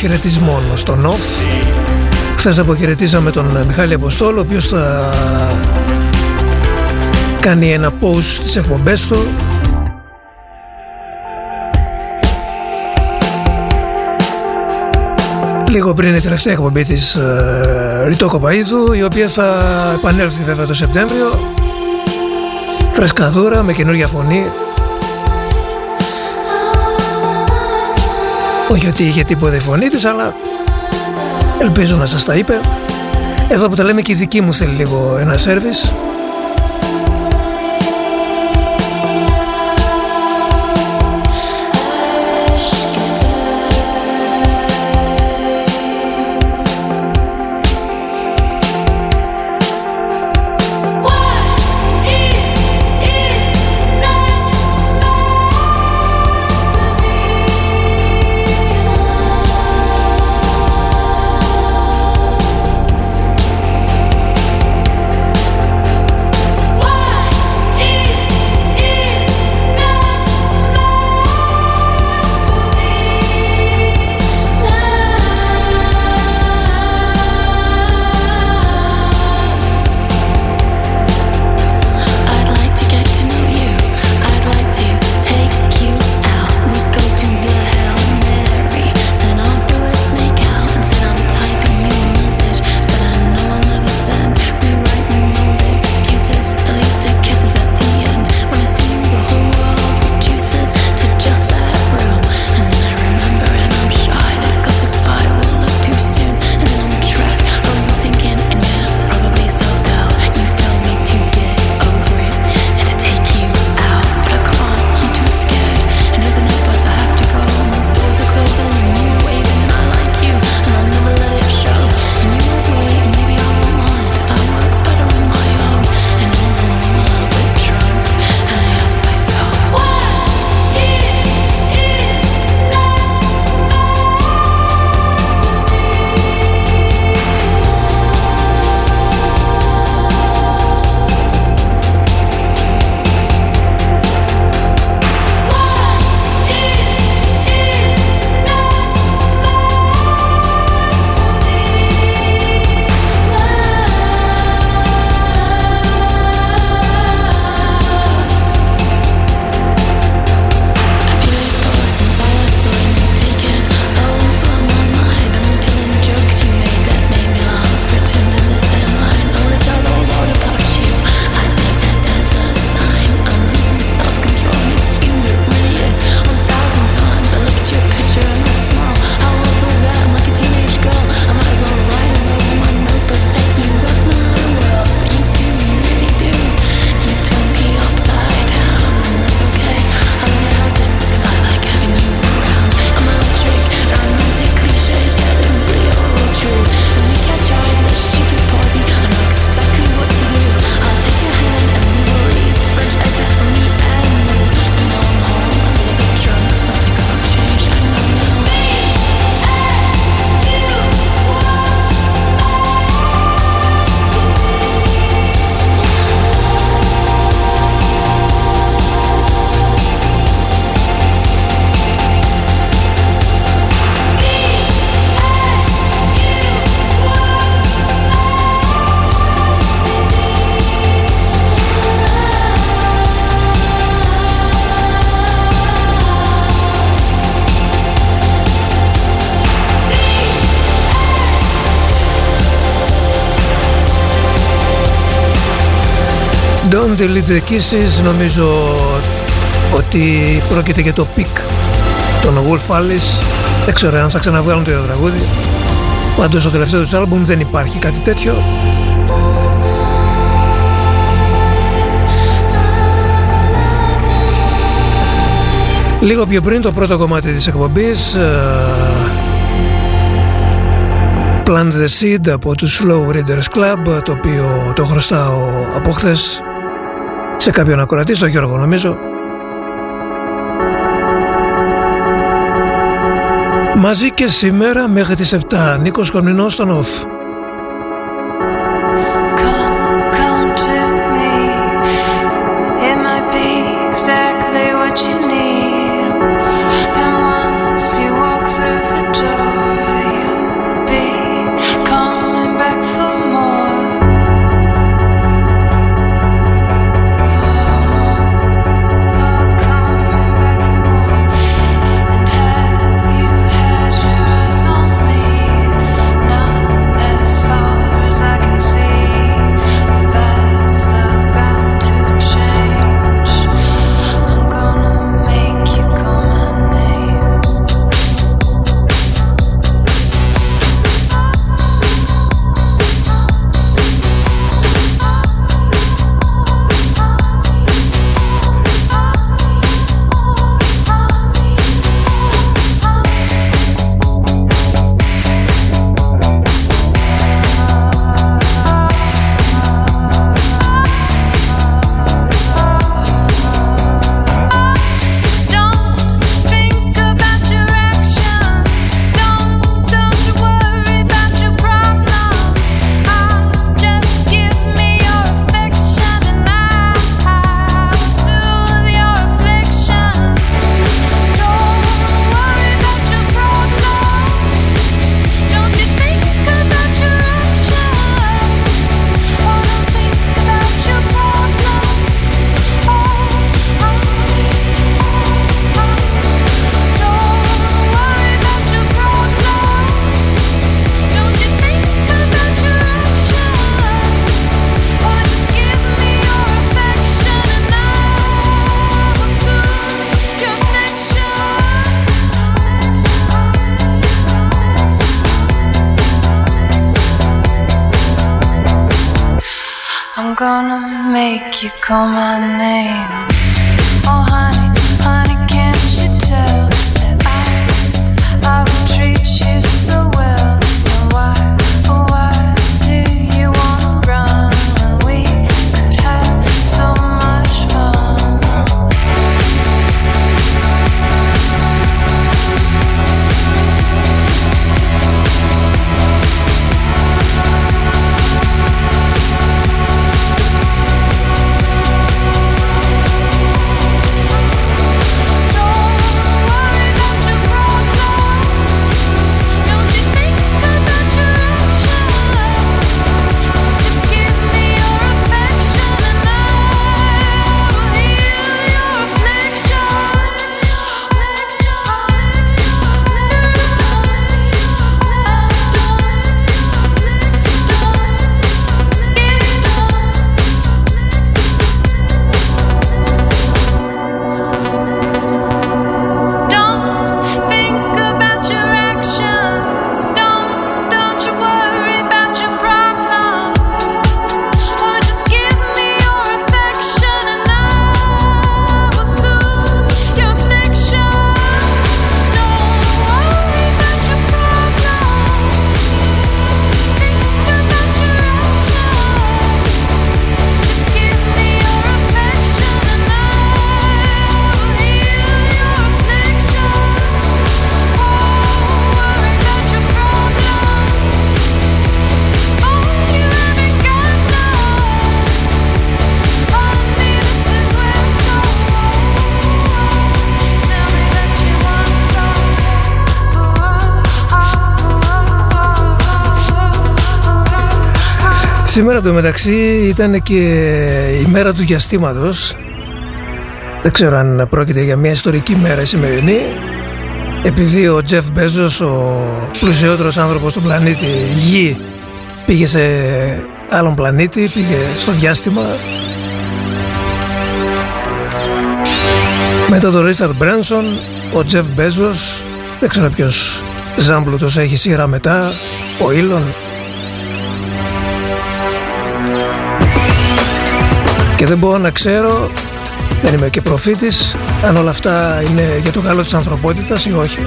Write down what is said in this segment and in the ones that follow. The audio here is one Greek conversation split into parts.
Εβδομάδα αποχαιρετισμών στο ΝΟΦ. Χθες αποχαιρετήσαμε τον Μιχάλη Αποστόλο, ο οποίος θα κάνει ένα post στις εκπομπές του. Λίγο πριν η τελευταία εκπομπή της ε, Ρητό Κοπαΐδου η οποία θα επανέλθει βέβαια το Σεπτέμβριο. Φρεσκαδούρα με καινούργια φωνή όχι ότι είχε τίποτα η φωνή της αλλά ελπίζω να σας τα είπε. Εδώ που τα λέμε και η δική μου θέλει λίγο ένα σέρβις Don't Delete the Kisses νομίζω ότι πρόκειται για το peak των Wolf Alice. Δεν ξέρω αν θα ξαναβγάλουν το τραγούδι. Πάντως στο τελευταίο τους άλμπουμ δεν υπάρχει κάτι τέτοιο. Λίγο πιο πριν το πρώτο κομμάτι της εκπομπής uh, Plant the Seed από τους Slow Readers Club το οποίο το χρωστάω από χθες σε κάποιον ακροατή, στο Γιώργο νομίζω. Μαζί και σήμερα μέχρι τις 7, Νίκος Κομνηνός στον ΟΦ. Σήμερα το μεταξύ ήταν και η μέρα του διαστήματος. Δεν ξέρω αν πρόκειται για μια ιστορική μέρα η σημερινή. Επειδή ο Τζεφ Μπέζος, ο πλουσιότερος άνθρωπος του πλανήτη Γη, πήγε σε άλλον πλανήτη, πήγε στο διάστημα. Μετά τον Ρίτσαρντ Μπρένσον, ο Τζεφ Μπέζος, δεν ξέρω ποιος ζάμπλουτος έχει σειρά μετά, ο Ήλον, Και δεν μπορώ να ξέρω, δεν είμαι και προφήτης, αν όλα αυτά είναι για το καλό της ανθρωπότητας ή όχι.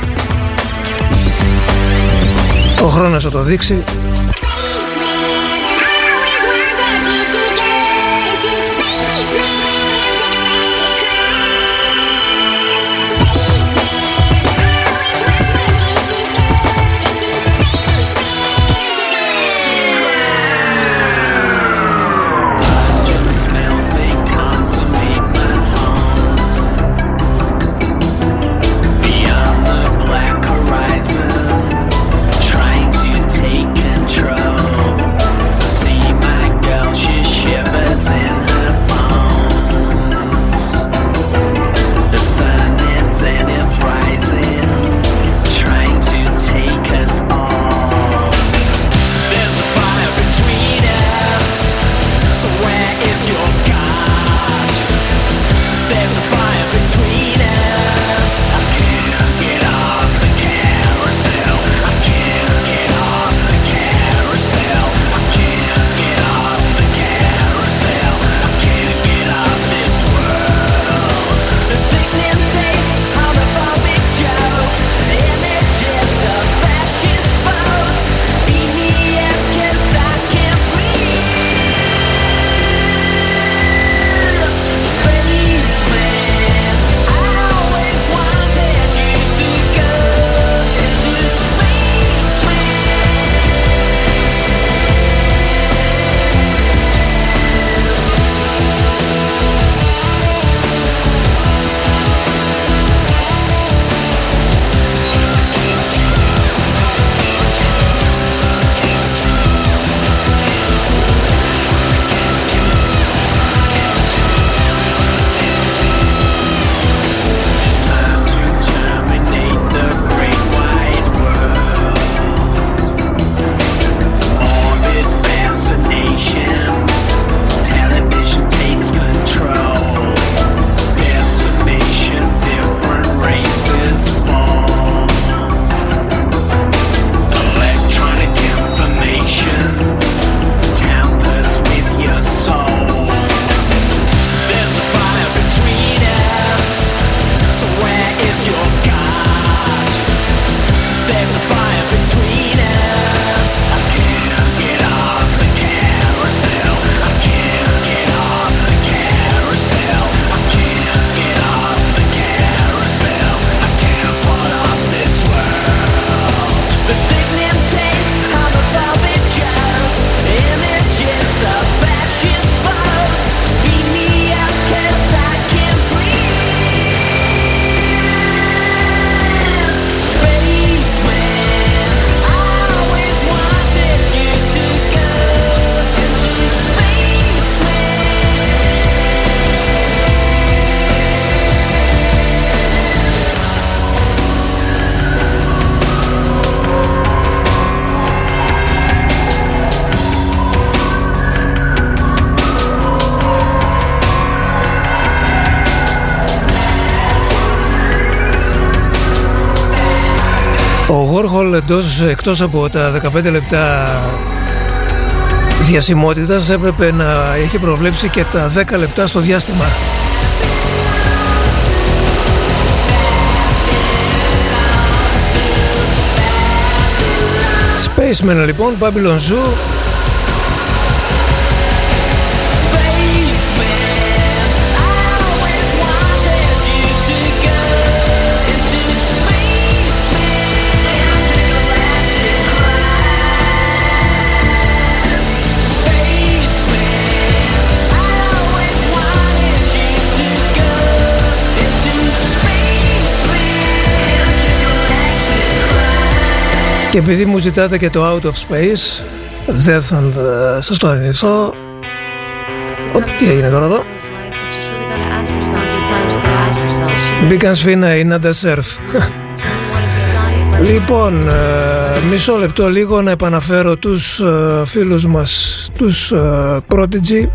Ο χρόνος θα το δείξει. Warhol εντός, εκτός από τα 15 λεπτά διασημότητας έπρεπε να έχει προβλέψει και τα 10 λεπτά στο διάστημα. Spaceman λοιπόν, Babylon Zoo και επειδή μου ζητάτε και το Out of Space δεν θα ε, σας το αρνηθώ Οπ, τι έγινε τώρα εδώ; Μπήκαν σφίνα η Νάντα Σέρφ Λοιπόν, ε, μισό λεπτό λίγο να επαναφέρω τους ε, φίλους μας, τους ε, Prodigy.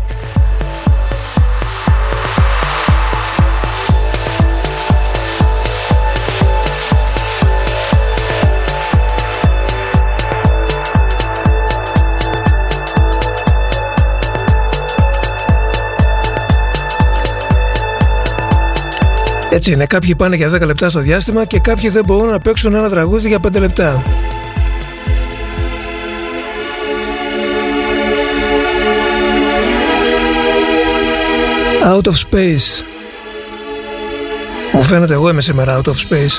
Έτσι είναι, κάποιοι πάνε για 10 λεπτά στο διάστημα και κάποιοι δεν μπορούν να παίξουν ένα τραγούδι για 5 λεπτά. Out of space. Μου φαίνεται εγώ είμαι σήμερα out of space.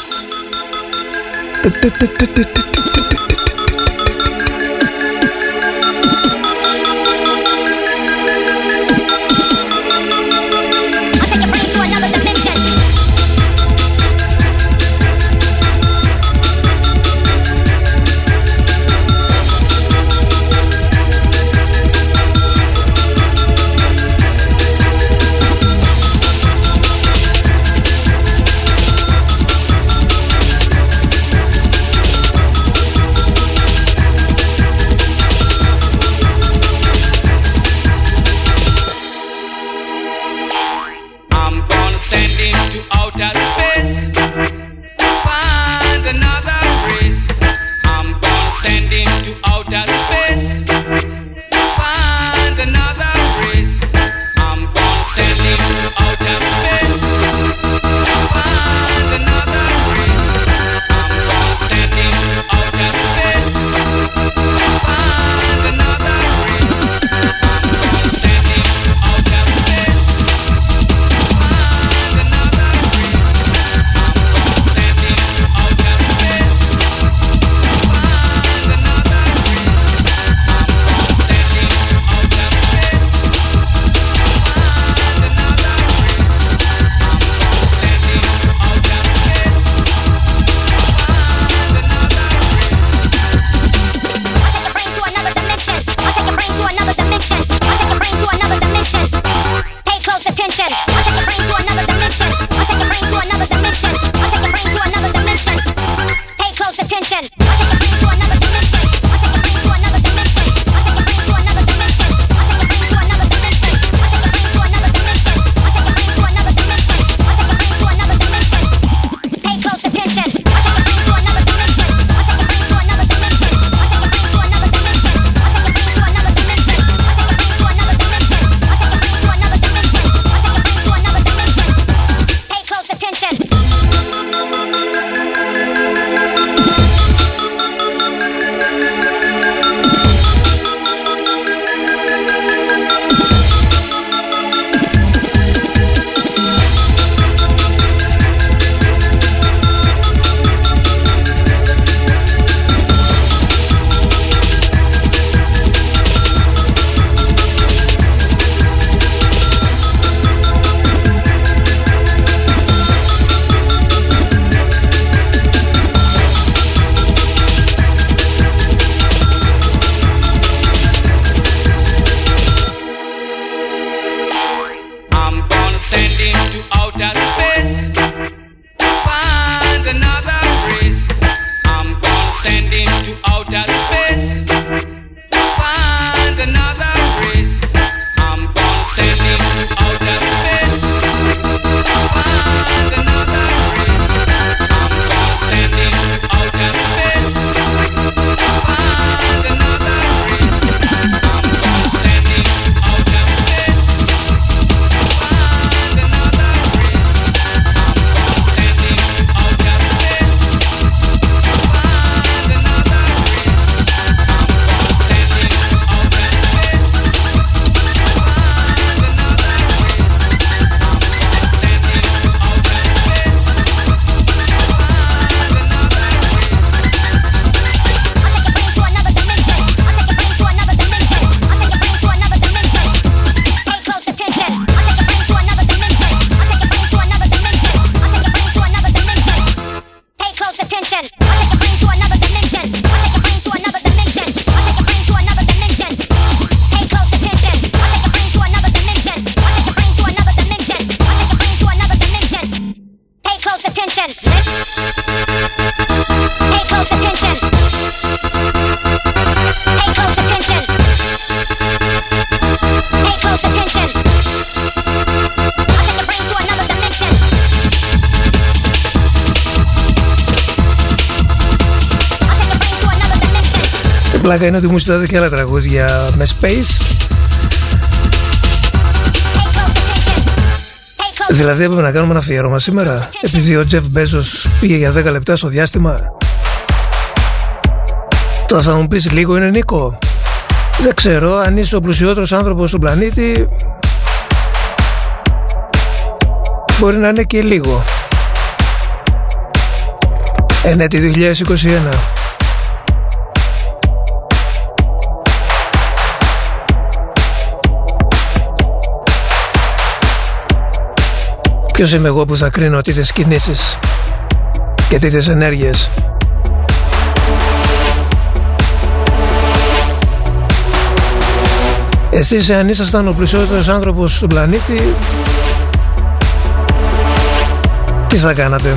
Πλάκα είναι ότι μου ζητάτε και άλλα τραγούδια με space. Δηλαδή έπρεπε να κάνουμε ένα αφιέρωμα σήμερα επειδή ο Τζεφ Μπέζος πήγε για 10 λεπτά στο διάστημα. Τώρα θα μου πεις λίγο είναι Νίκο; Δεν ξέρω αν είσαι ο πλουσιότερος άνθρωπος στον πλανήτη μπορεί να είναι και λίγο. Ενέτη 2021. Ποιος είμαι εγώ που θα κρίνω τέτοιες κινήσεις και τέτοιες ενέργειες; Εσείς αν ήσασταν ο πλουσιότερος άνθρωπος στον πλανήτη τι θα κάνατε;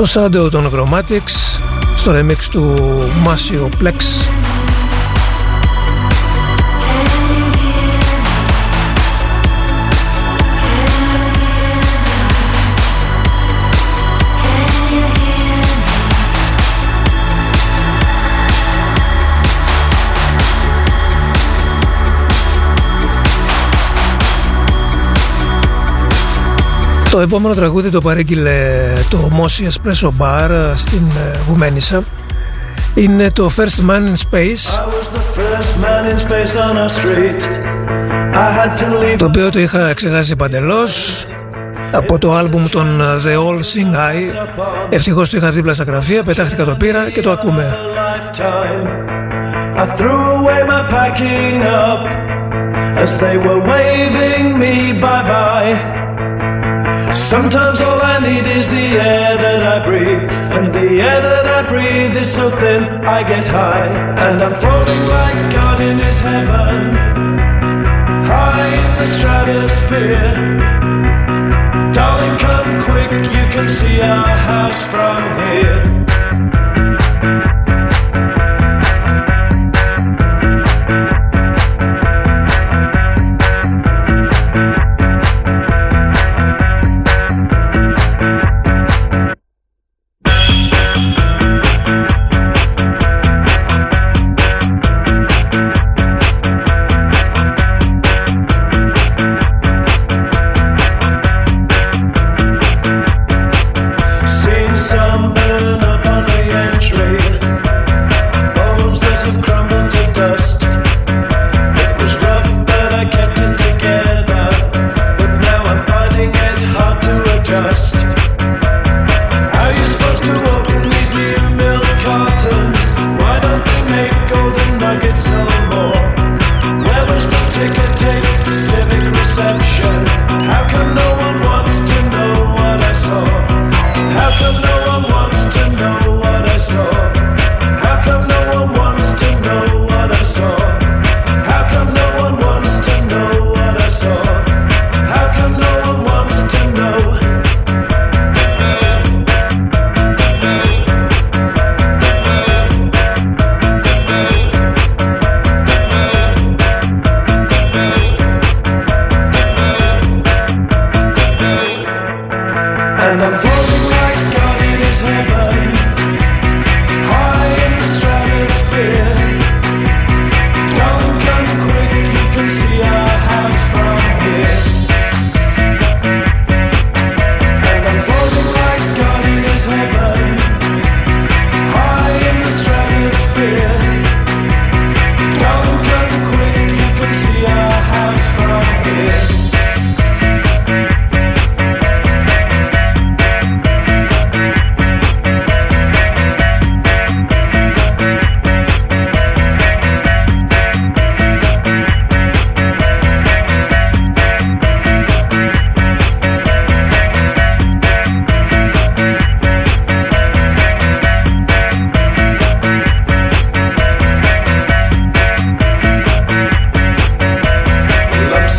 Το Shadow των Chromatics στο remix του Masio Plex Το επόμενο τραγούδι το παρήγγειλε το Mossy Espresso Bar στην ε, Γουμένισσα. Είναι το First Man in Space, I was the first man in space on our street. I had to leave. το οποίο το είχα ξεχάσει παντελώς από το άλμπουμ των ε, The All Sing High. Ευτυχώς το είχα δίπλα στα γραφεία, πετάχτηκα το πήρα και το ακούμε. a lifetime. I threw away my packing up as they were waving me bye Sometimes all I need is the air that I breathe, and the air that I breathe is so thin I get high, and I'm floating like God in His heaven, high in the stratosphere. Darling, come quick, you can see our house from here.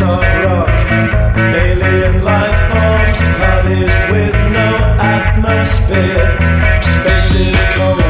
Of rock, alien life forms, bodies with no atmosphere. Space is cold.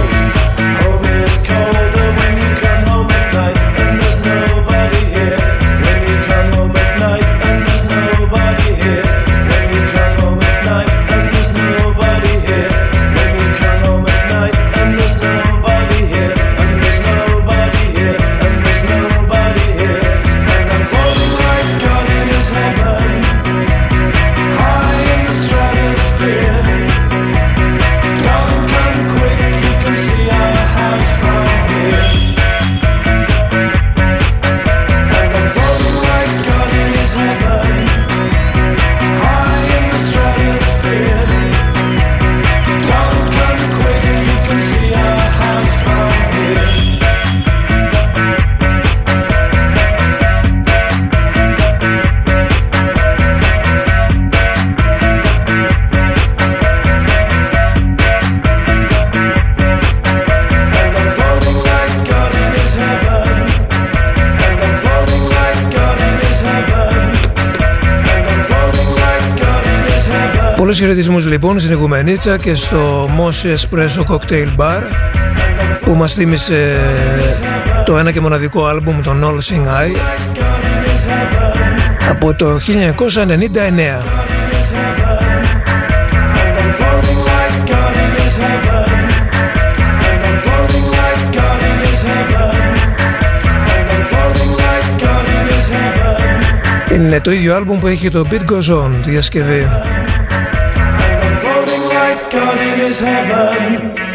Χαιρετισμούς λοιπόν στην Οικουμενίτσα και στο Moshi Espresso Cocktail Bar που μας θύμισε το ένα και μοναδικό άλμπουμ των All Sing High από το 1999. Είναι το ίδιο άλμπουμ που έχει το Beat Goes On, τη διασκευή. is heaven.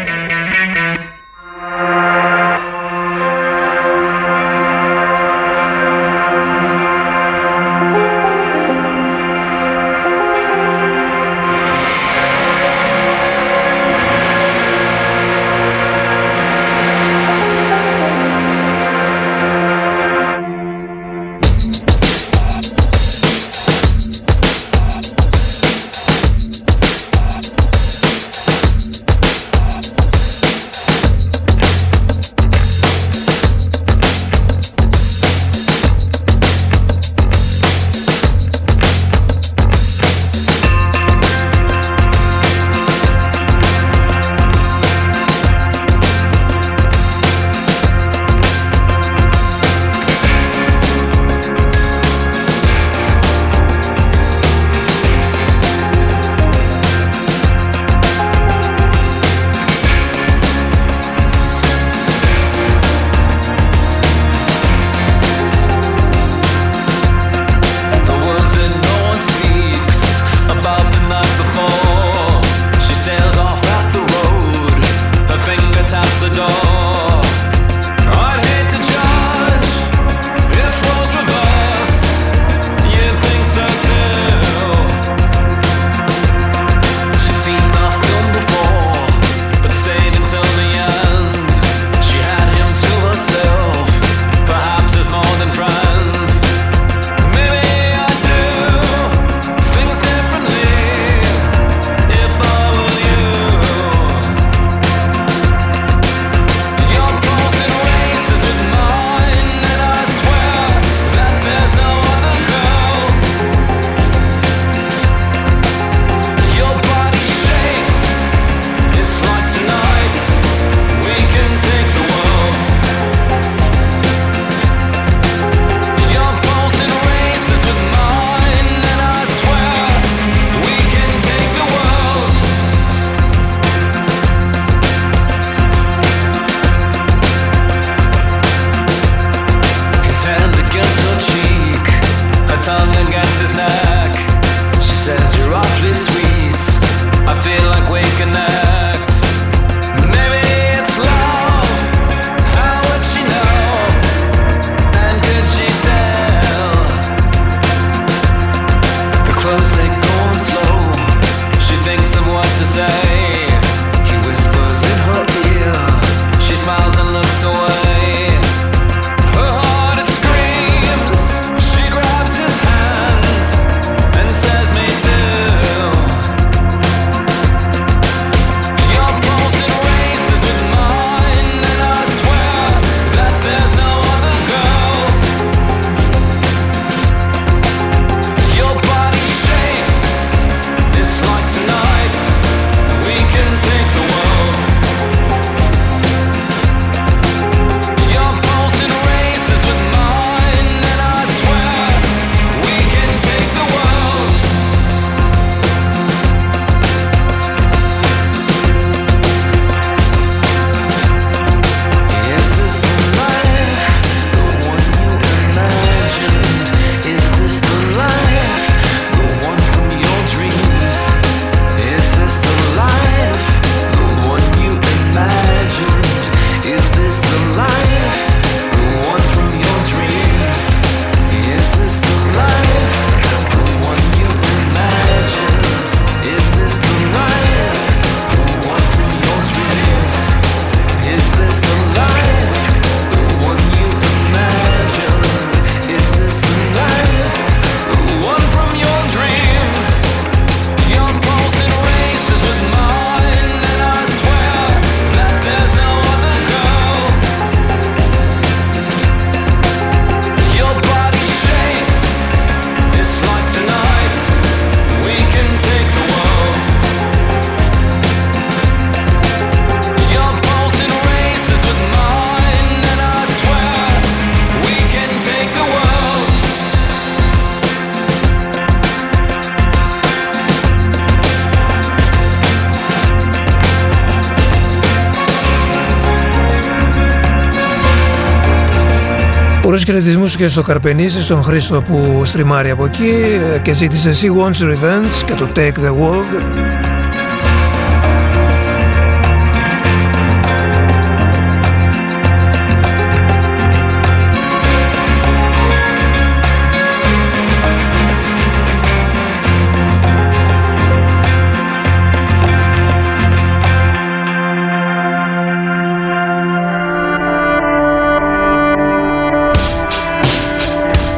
Χαιρετισμούς και στο Καρπενήσι, στον Χρήστο που στριμάρει από εκεί ε, και ζήτησε She Wants Revenge και το Take the World.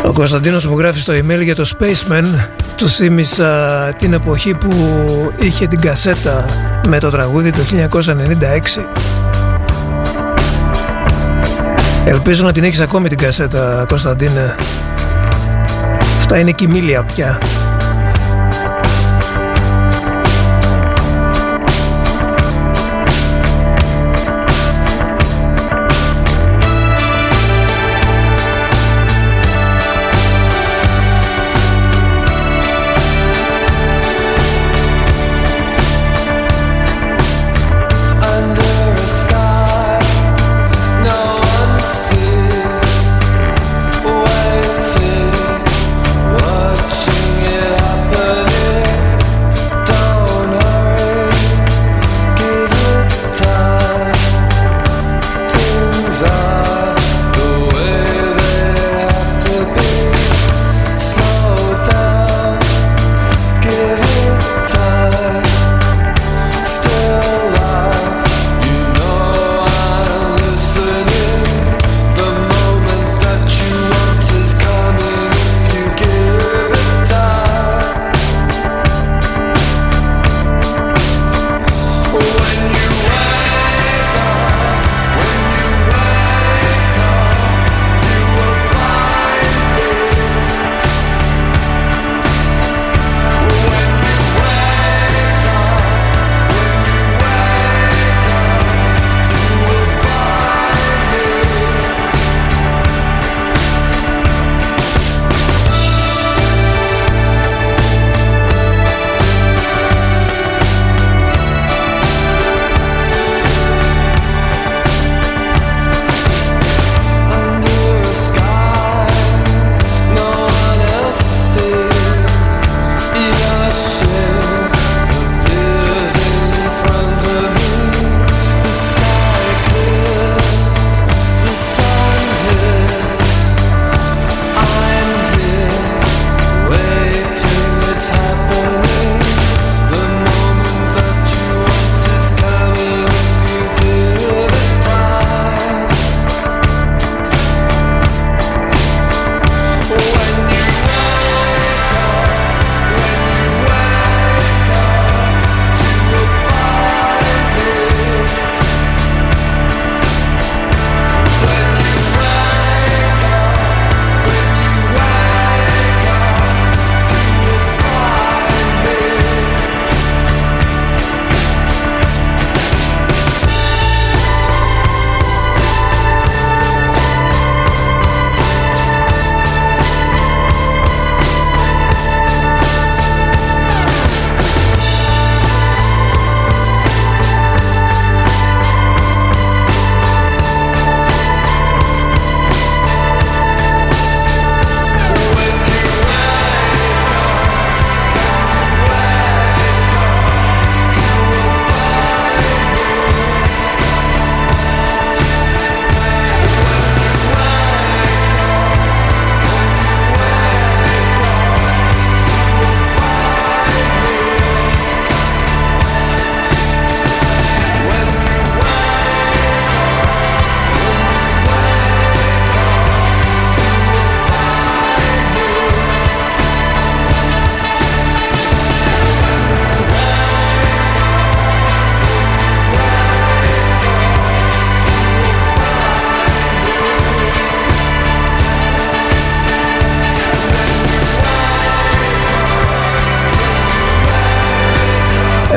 Ο Κωνσταντίνος μου γράφει στο email για το Spaceman του θύμισα την εποχή που είχε την κασέτα με το τραγούδι το 1996 Ελπίζω να την έχεις ακόμη την κασέτα Κωνσταντίνε. Αυτά είναι κοιμήλια πια.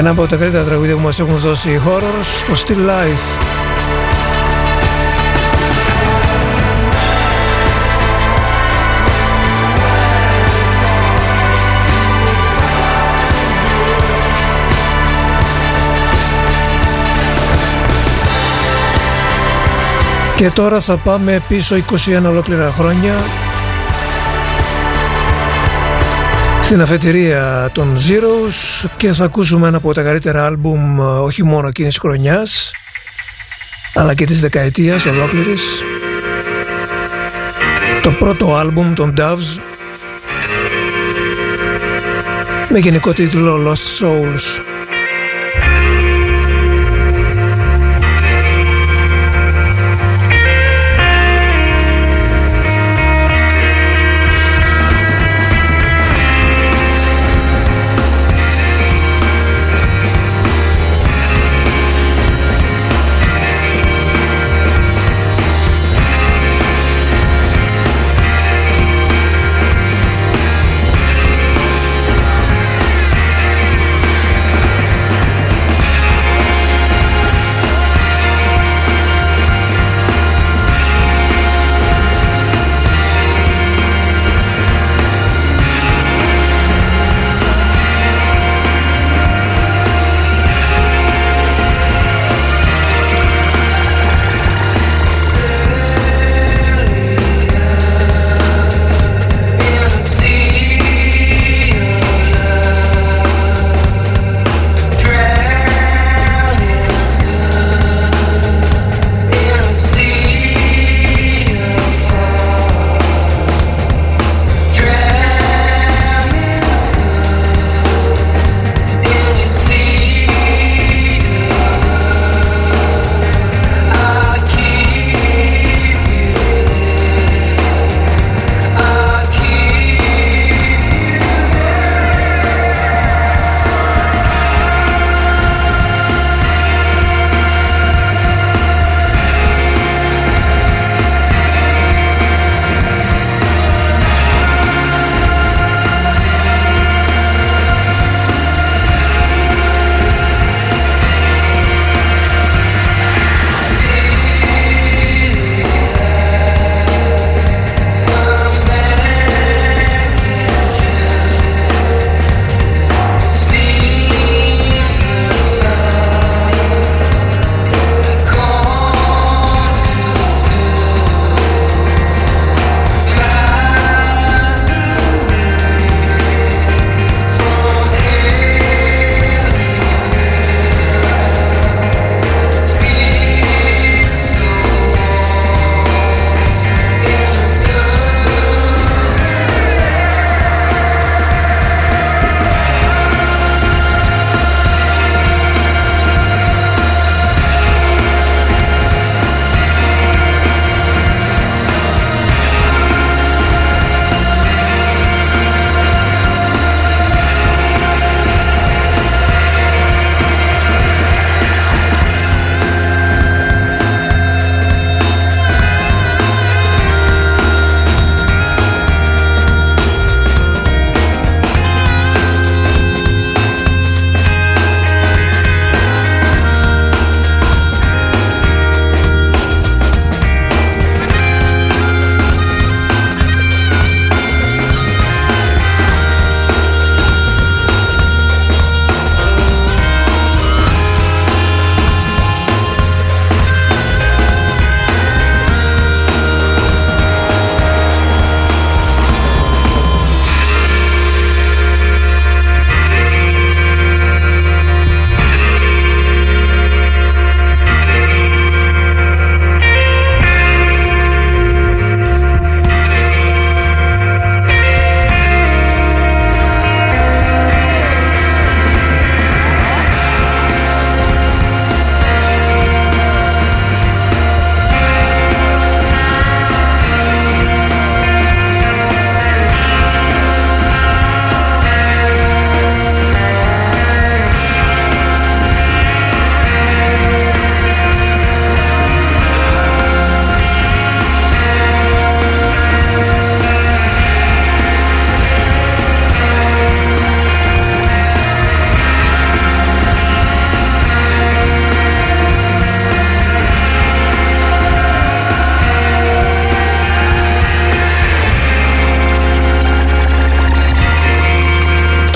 Ένα από τα καλύτερα τραγούδια που μας έχουν δώσει οι horrors στο Still Life. Και τώρα θα πάμε πίσω 21 ολόκληρα χρόνια στην αφετηρία των Zeros και θα ακούσουμε ένα από τα καλύτερα άλμπουμ ε, όχι μόνο εκείνης της χρονιάς αλλά και της δεκαετίας ολόκληρης. Το πρώτο άλμπουμ των Doves με γενικό τίτλο Lost Souls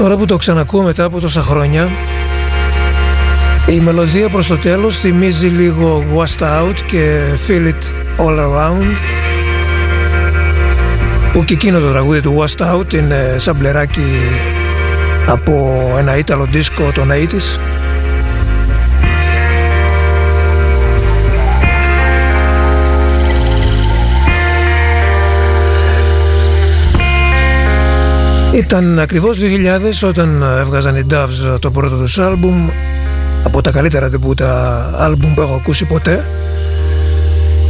Τώρα που το ξανακούω μετά από τόσα χρόνια η μελωδία προς το τέλος θυμίζει λίγο Washed Out και Feel It All Around που και εκείνο το τραγούδι του Washed Out είναι σαμπλεράκι από ένα ήταλο δίσκο των 80's Ήταν ακριβώς 2000 όταν έβγαζαν οι Doves το πρώτο τους άλμπουμ από τα καλύτερα τυπούτα άλμπουμ που έχω ακούσει ποτέ.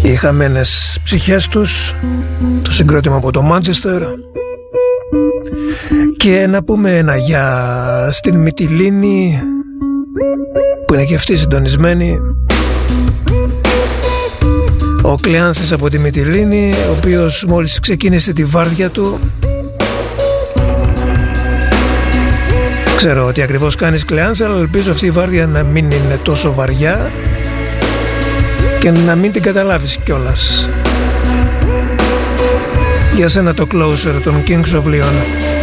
Οι χαμένες ψυχές τους το συγκρότημα από το Μάντσεστερ και να πούμε ένα για στην Μυτιλίνη που είναι και αυτή συντονισμένη. Ο Κλεάνθης από τη Μυτιλίνη ο οποίος μόλις ξεκίνησε τη βάρδια του Ξέρω ότι ακριβώς κάνεις κλεάνς αλλά ελπίζω αυτή η βάρδια να μην είναι τόσο βαριά και να μην την καταλάβεις κιόλας. Για σένα το closer των Kings of Leon.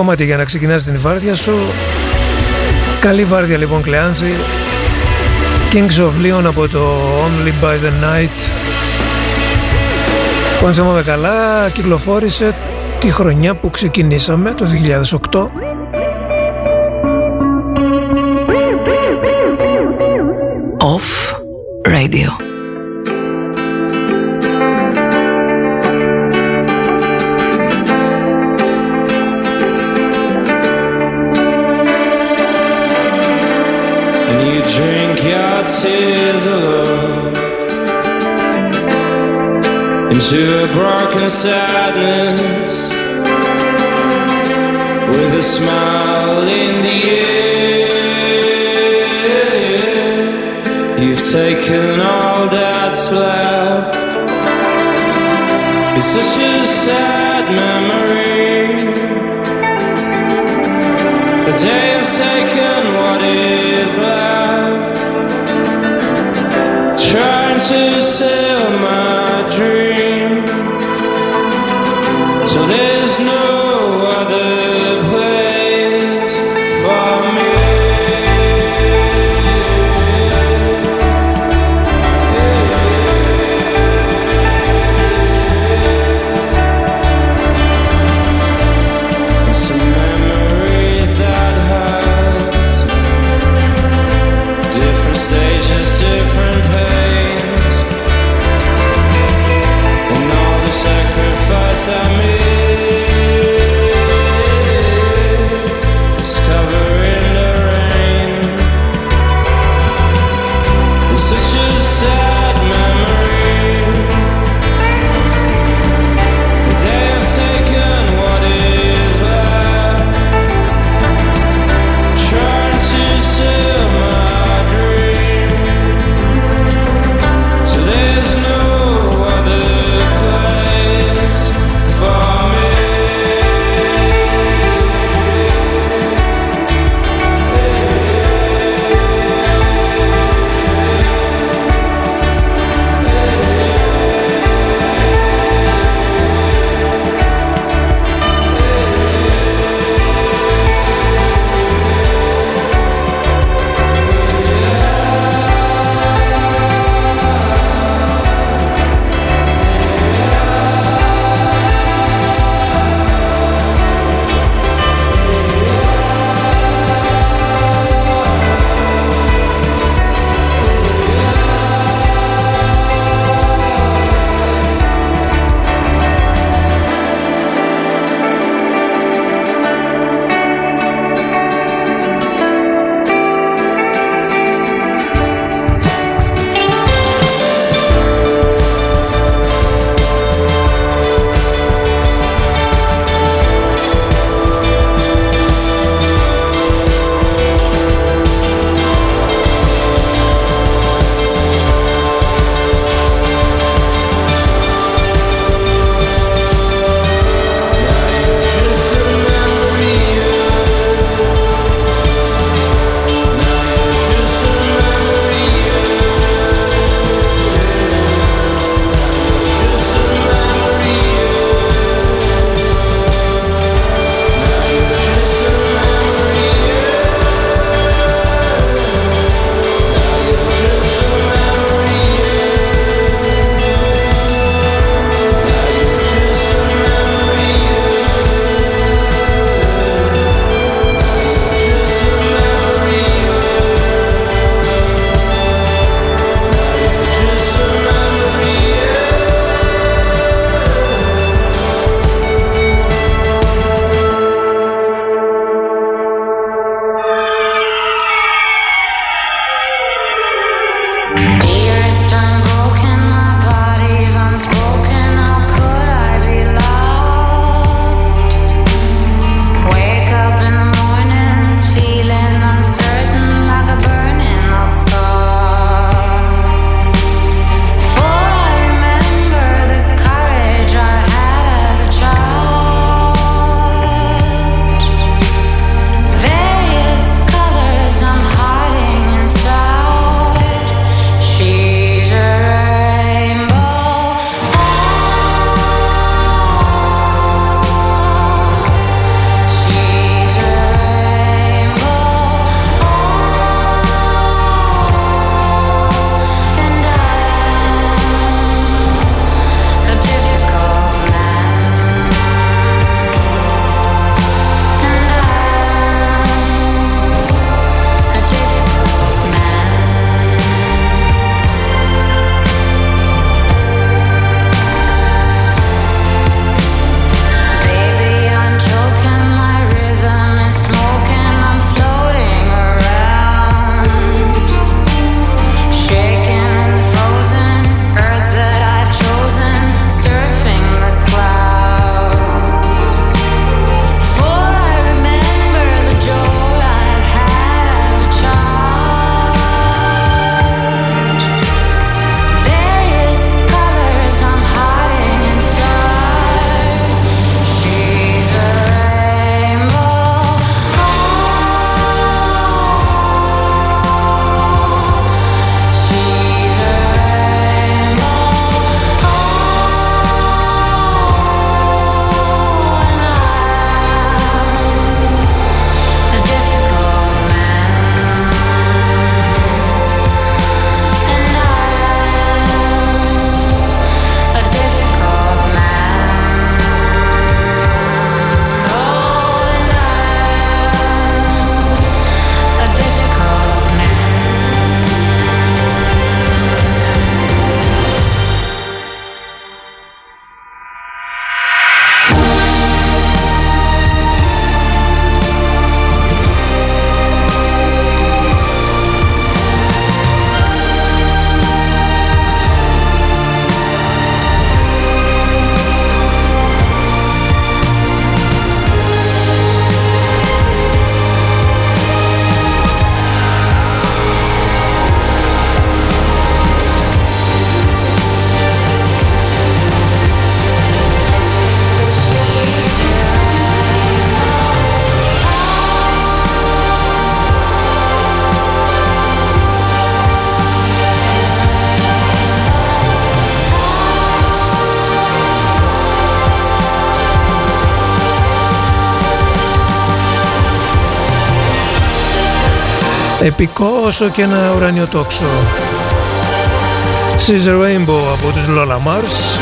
Κομμάτι για να ξεκινάς την βάρδια σου. Καλή βάρδια λοιπόν Κλεάνθη. Kings of Leon από το Only by the Night. Που αν θυμάμαι καλά κυκλοφόρησε τη χρονιά που ξεκινήσαμε το 2008. Off Radio. drink your tears alone into a broken sadness with a smile in the air. You've taken επικό όσο και ένα ουρανιοτόξο. Caesar Rainbow από τους Lola Mars.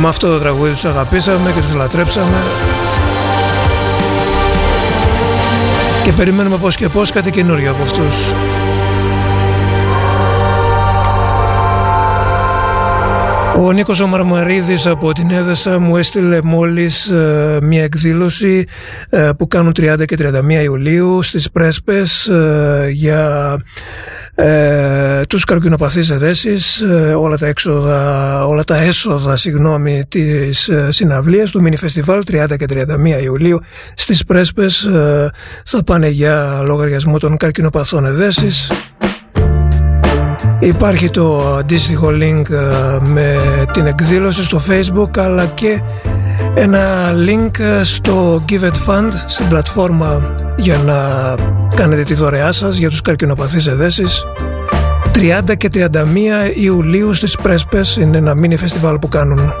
Με αυτό το τραγούδι τους αγαπήσαμε και τους λατρέψαμε. Και περιμένουμε πώς και πώς κάτι καινούριο από αυτούς. Ο Νίκος ο Μαρμαρίδης από την Έδεσα μου έστειλε μόλις ε, μια εκδήλωση ε, που κάνουν 30 και 31 Ιουλίου στις Πρέσπες ε, για ε, τους καρκινοπαθείς εδέσεις, ε, όλα τα έξοδα, όλα τα έσοδα, συγγνώμη, της ε, συναυλίας του Mini Festival 30 και 31 Ιουλίου στις Πρέσπες ε, θα πάνε για λογαριασμό των καρκινοπαθών εδέσεις. Υπάρχει το αντίστοιχο link ε, με την εκδήλωση στο facebook αλλά και ένα link στο Give It Fund στην πλατφόρμα για να κάνετε τη δωρεά σας για τους καρκινοπαθείς εδέσεις. 30 και 31 Ιουλίου στις Πρέσπες είναι ένα mini φεστιβάλ που κάνουν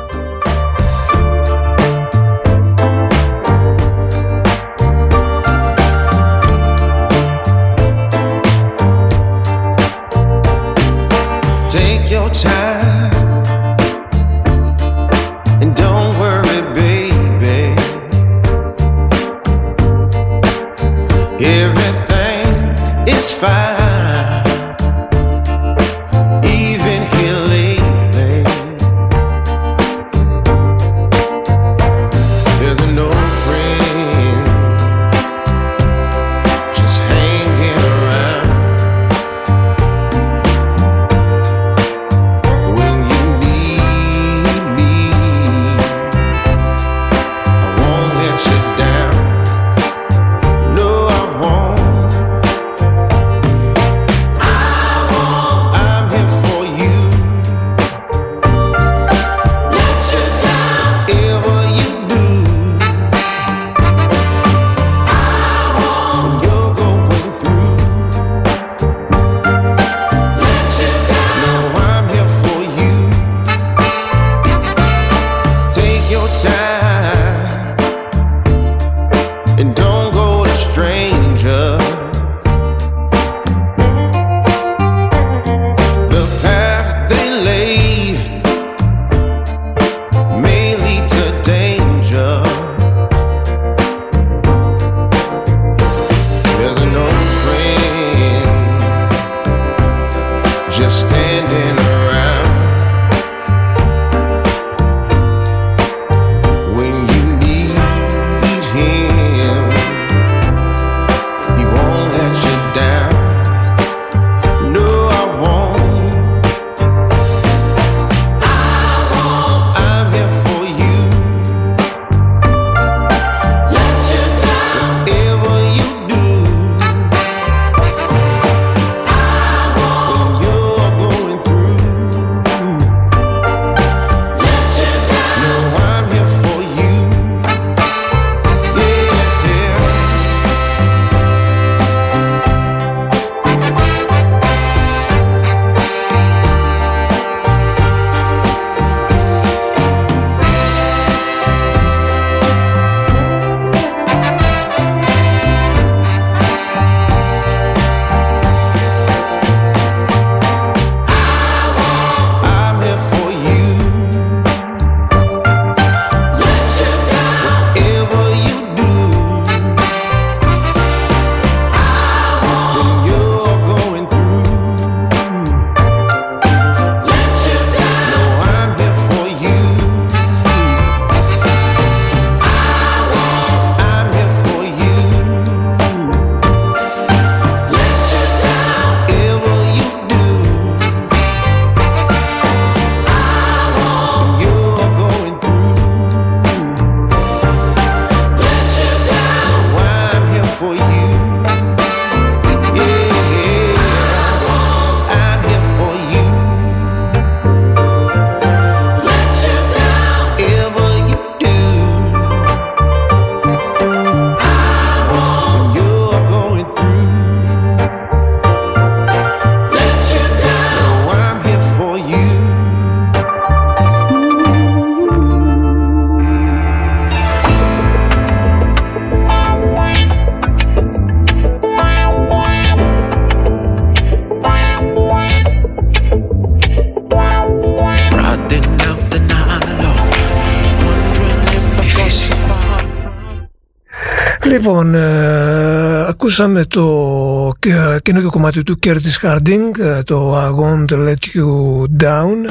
Λοιπόν, ε, ακούσαμε το και- καινούργιο κομμάτι του Curtis Harding, ε, το I Won't Let You Down.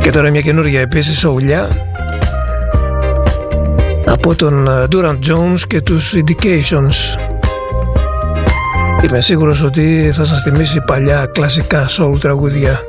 Και τώρα μια καινούργια επίσης σοουλιά από τον ε, Durant Jones και τους Indications. Είμαι σίγουρος ότι θα σας θυμίσει παλιά κλασικά soul τραγούδια.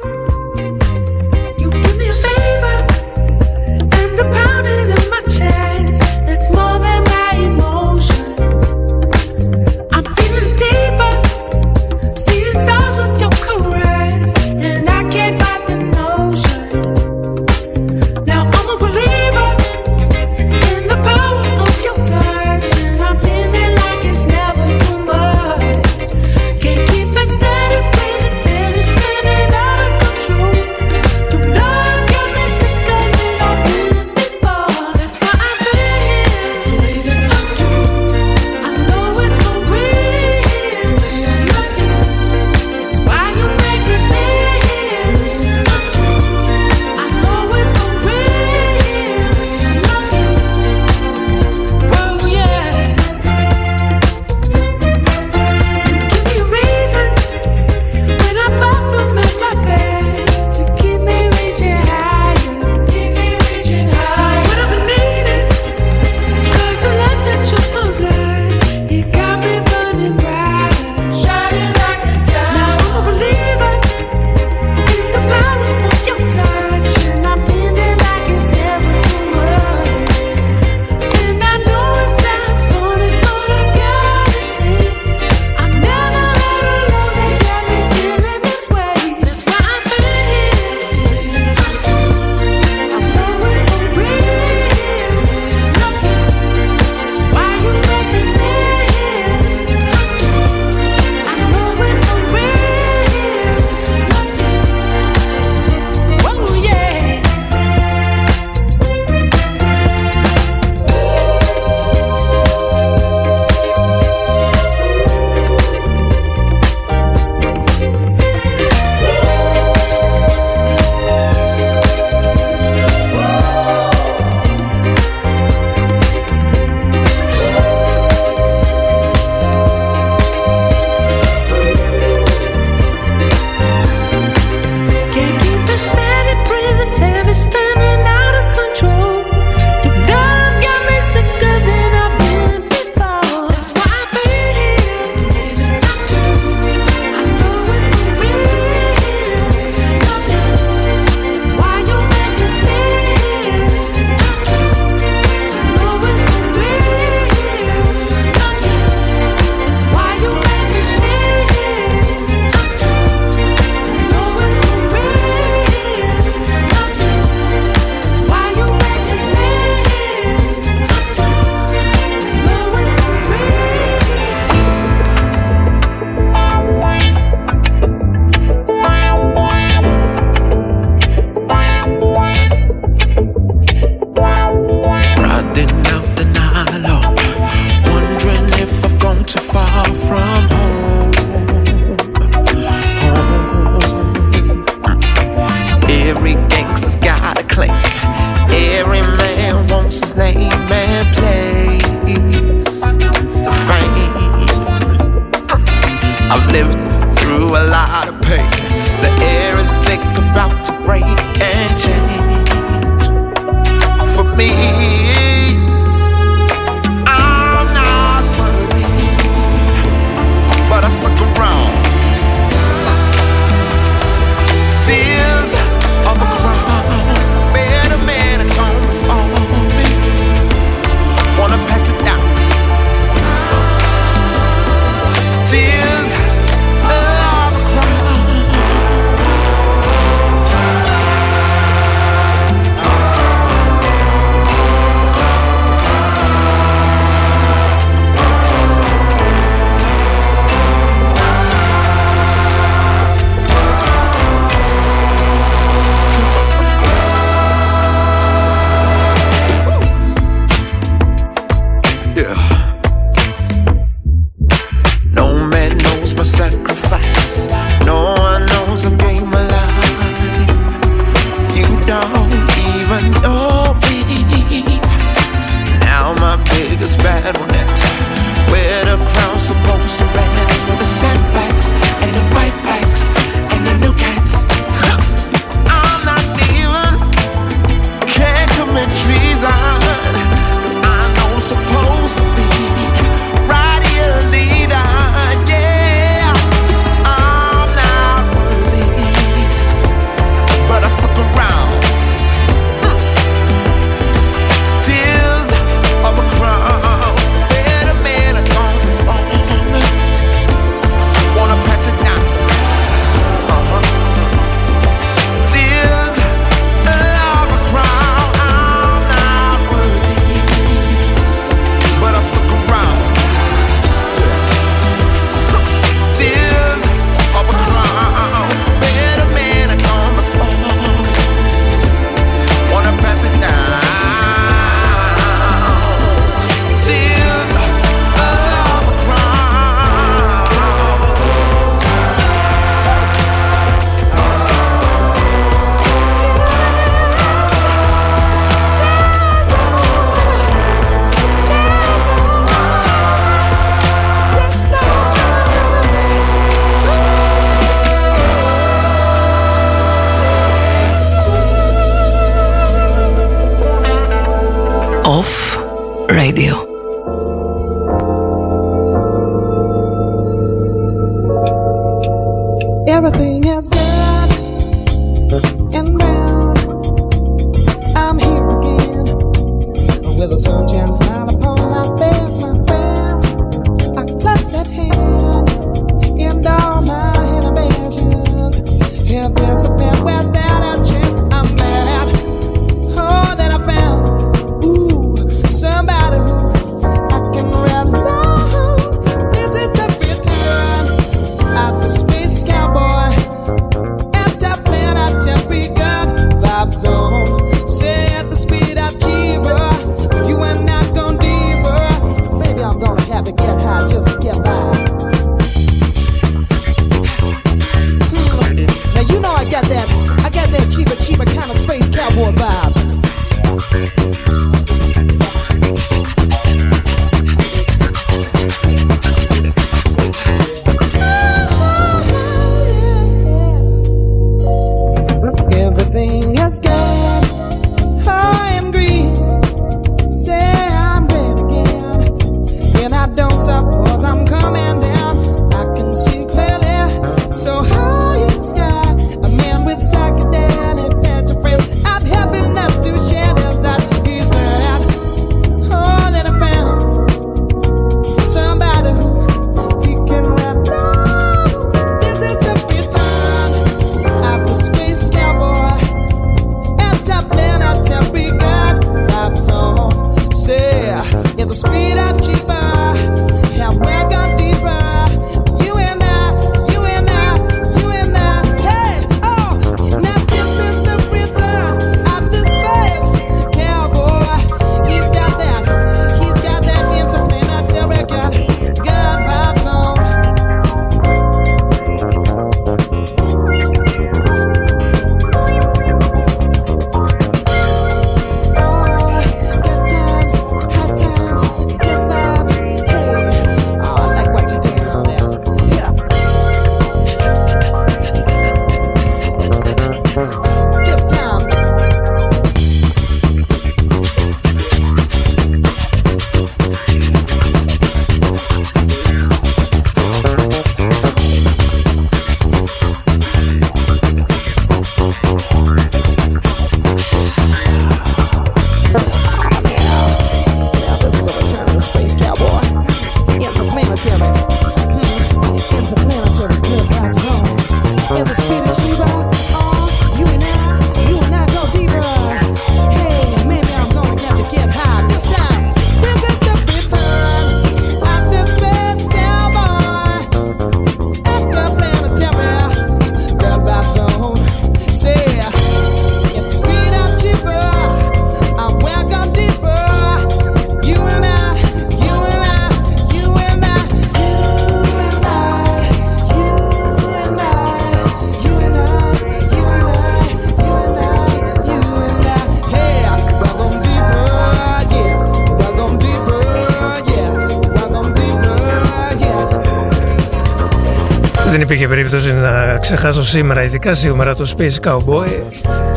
υπήρχε περίπτωση να ξεχάσω σήμερα, ειδικά σήμερα το Space Cowboy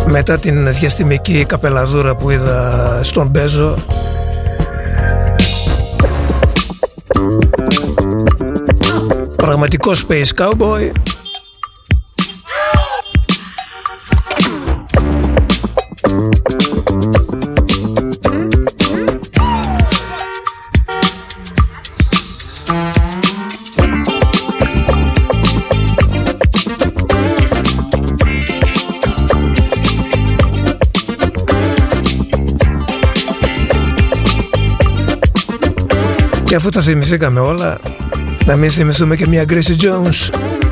μετά την διαστημική καπελαδούρα που είδα στον Μπέζο πραγματικός Space Cowboy. Και αφού τα θυμηθήκαμε όλα, να μην θυμηθούμε και μια Gracie Jones.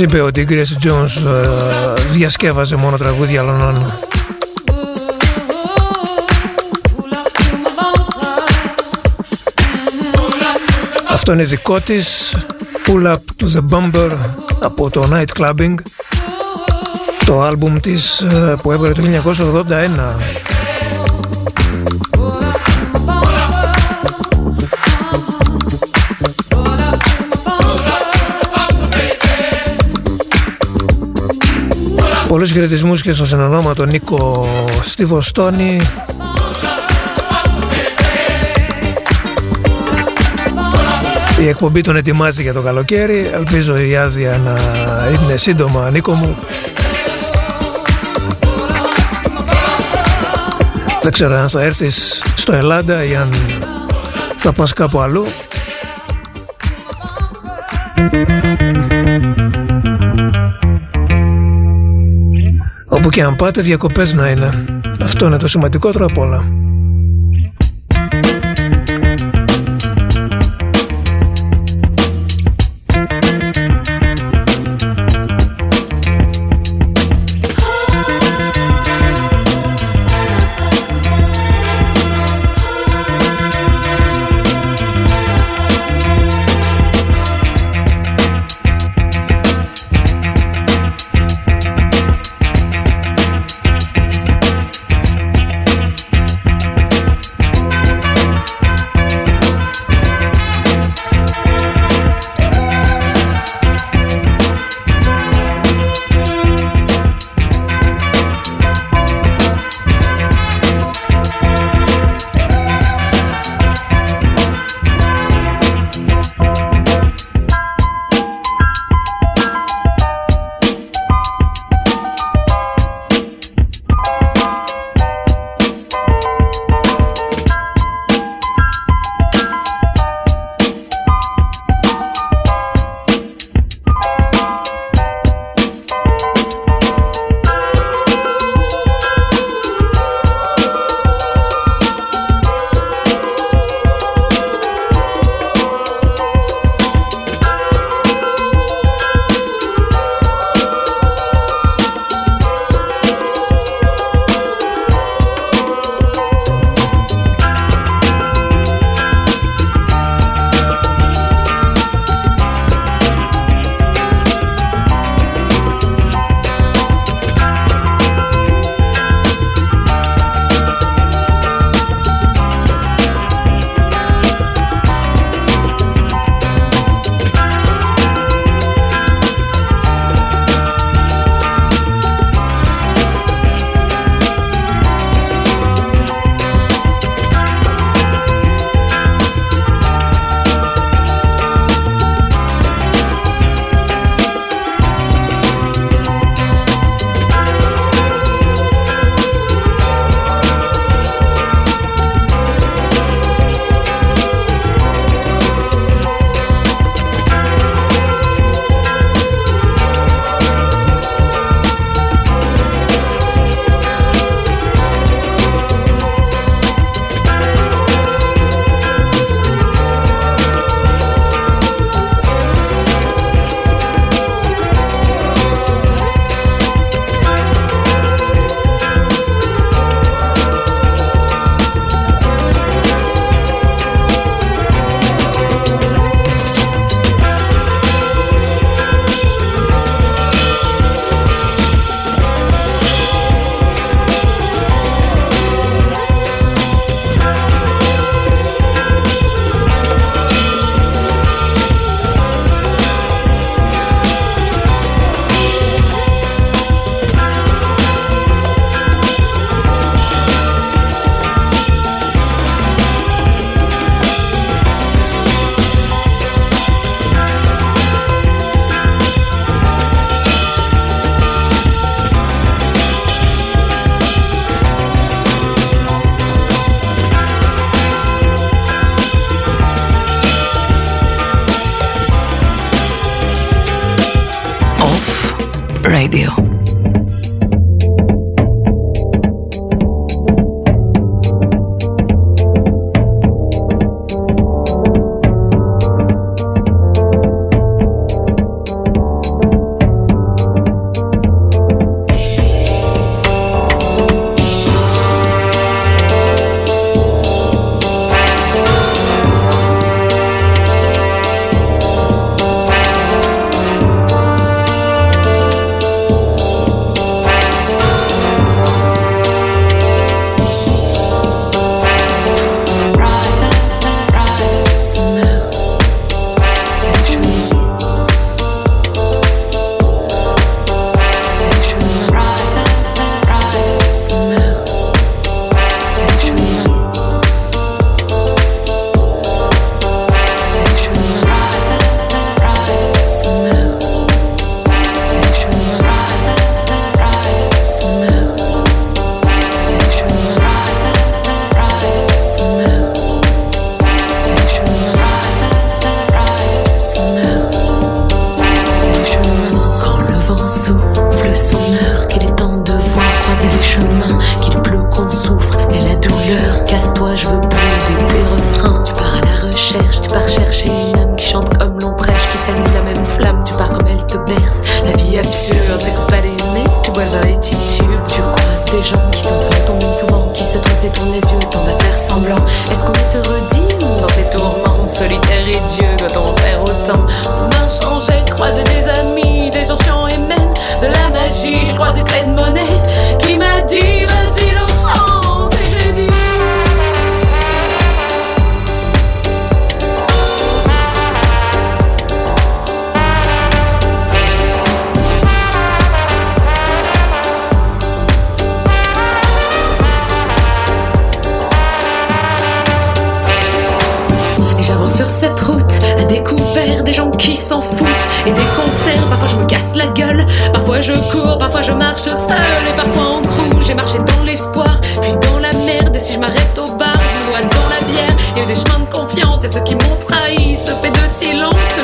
Ποιος είπε ότι η Grace Jones ε, διασκεύαζε μόνο τραγούδια άλλων Αυτό είναι δικό της Pull Up to the Bumper από το Night Clubbing. Το άλμπουμ της ε, που έβγαλε το 1981 Πολλούς χαιρετισμούς και στο συνονόματο Νίκο στη Βοστόνη. Η εκπομπή τον ετοιμάζει για το καλοκαίρι. Ελπίζω η άδεια να είναι σύντομα Νίκο μου. Δεν ξέρω αν θα έρθεις στο Ελλάδα ή αν θα πας κάπου αλλού Όπου και αν πάτε διακοπές να είναι. Αυτό είναι το σημαντικότερο απ' όλα des chemins de confiance et ceux qui m'ont trahi se fait de silence.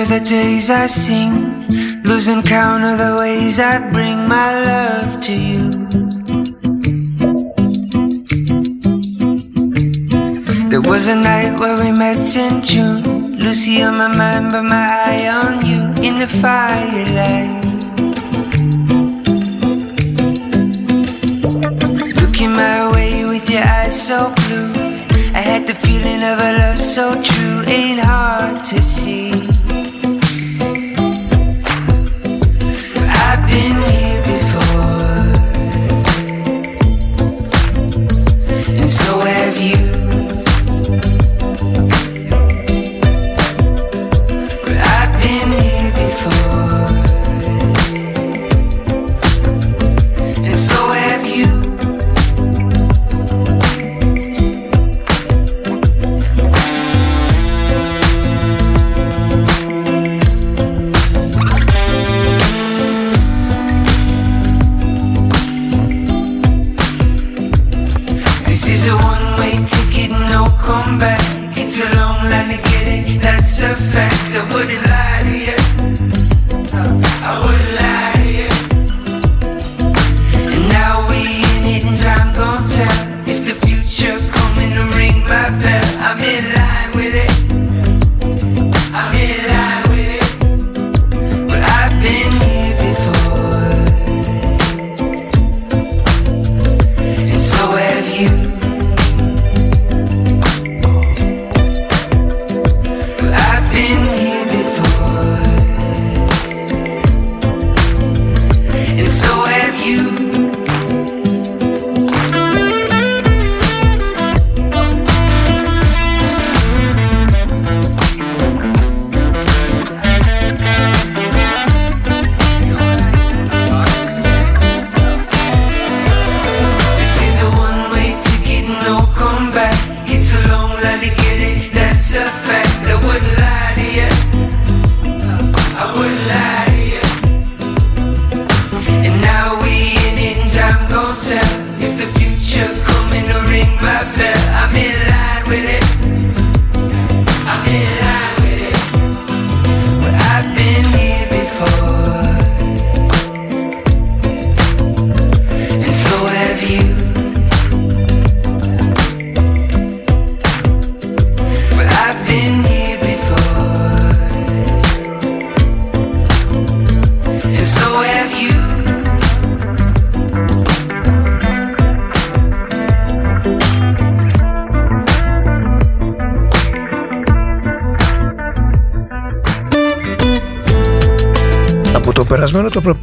Cause the days I sing Losing count of the ways I bring my love to you. There was a night where we met in June. Lucy on my mind but my eye on you In the firelight. Looking my way with your eyes so blue. I had the feeling of a love so true Ain't hard to see. In here.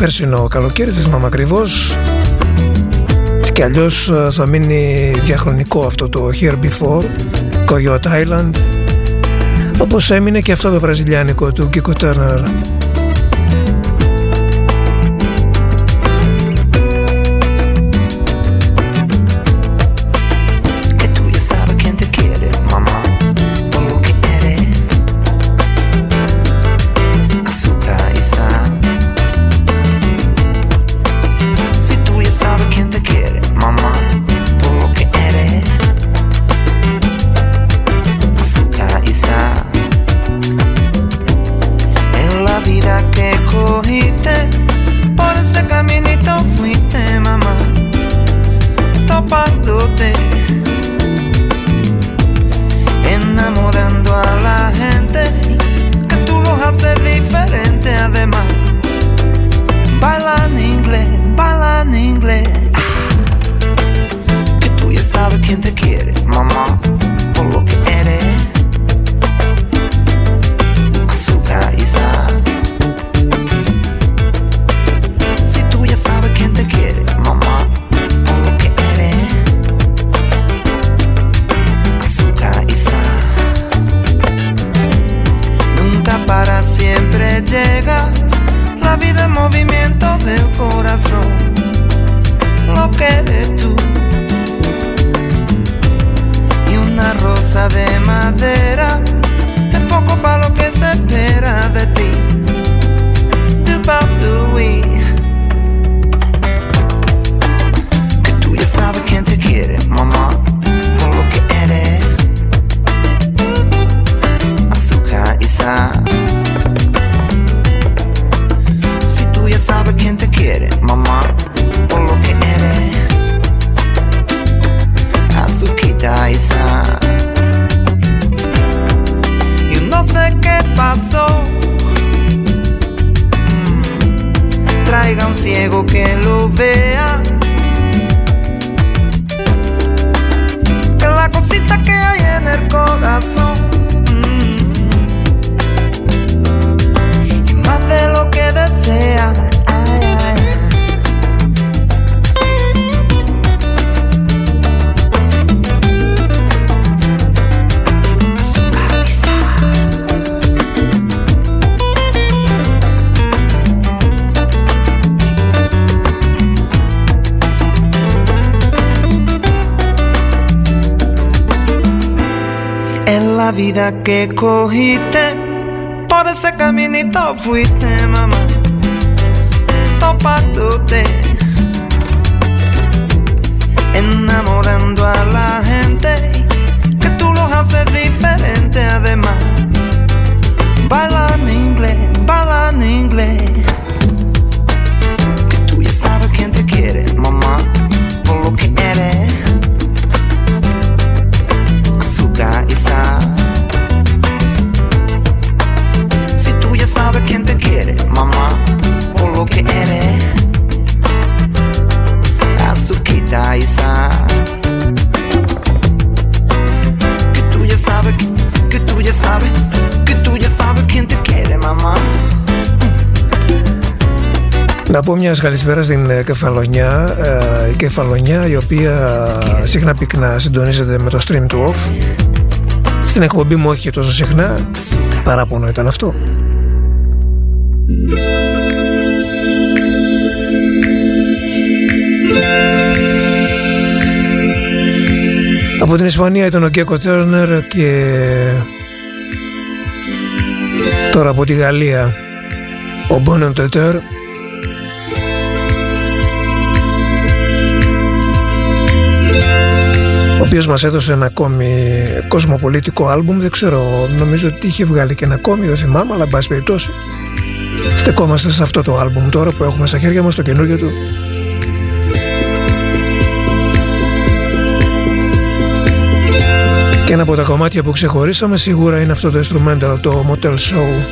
περσινό καλοκαίρι, δεν θυμάμαι ακριβώς. Έτσι κι αλλιώς ε, θα μείνει διαχρονικό αυτό το Here Before, Coyote Island, όπως έμεινε και αυτό το βραζιλιάνικο του Kiko Turner. Cogiste, por ese caminito fuiste, mamá, πω μια καλησπέρα στην ε, Κεφαλονιά. Ε, Η Κεφαλονιά η οποία συχνά πυκνά συντονίζεται με το stream του off. Στην εκπομπή μου όχι και τόσο συχνά. Παράπονο ήταν αυτό. Από την Ισπανία ήταν ο Γκέκο Τέρνερ και τώρα από τη Γαλλία ο Μπόνεν Τετέρ οποίος μας έδωσε ένα ακόμη κοσμοπολίτικο άλμπουμ δεν ξέρω νομίζω ότι είχε βγάλει και ένα ακόμη δεν θυμάμαι αλλά εν πάση περιπτώσει στεκόμαστε σε αυτό το άλμπουμ τώρα που έχουμε στα χέρια μας το καινούργιο του. Και ένα από τα κομμάτια που ξεχωρίσαμε σίγουρα είναι αυτό το instrumental το Motel Show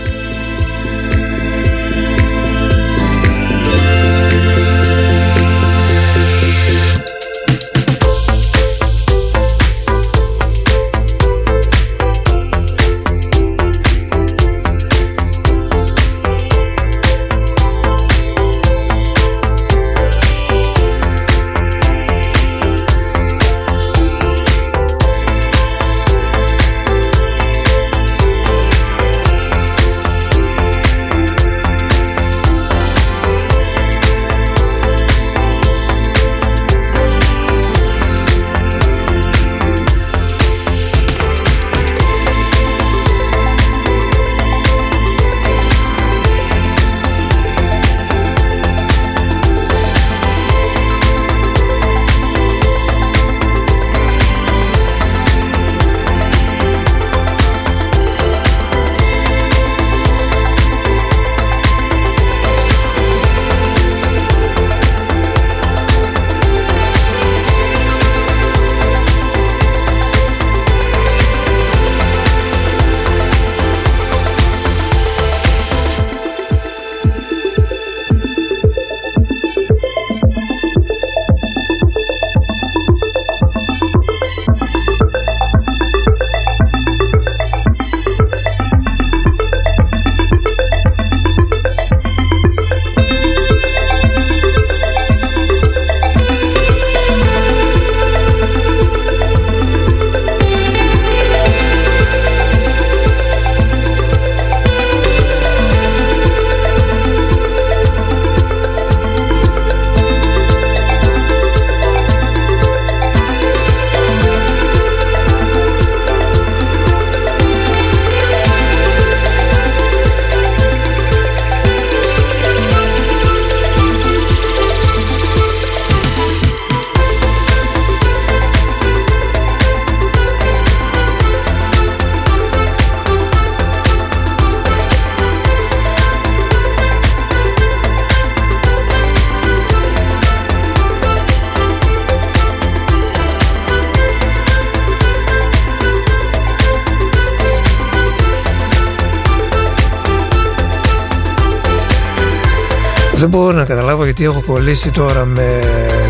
γιατί έχω κολλήσει τώρα με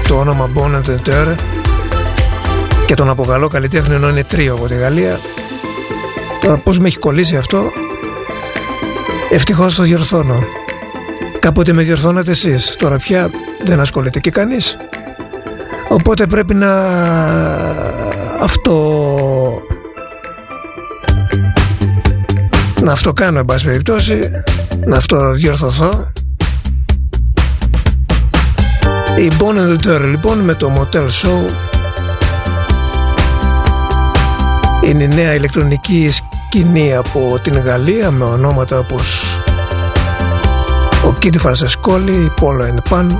το όνομα Bonnet Terre και τον αποκαλώ καλλιτέχνη ενώ είναι τρίο από τη Γαλλία. Τώρα πώς με έχει κολλήσει αυτό, ευτυχώς το διορθώνω. Κάποτε με διορθώνατε εσείς, τώρα πια δεν ασχολείται και κανείς. Οπότε πρέπει να αυτό... Να αυτό κάνω, εν πάση περιπτώσει, να αυτό διορθωθώ η Bonnet Dare λοιπόν με το Motel Show είναι η νέα ηλεκτρονική σκηνή από την Γαλλία με ονόματα όπως ο Κίτι Φρανσεσκόλη, η Πόλο Ενπάνω.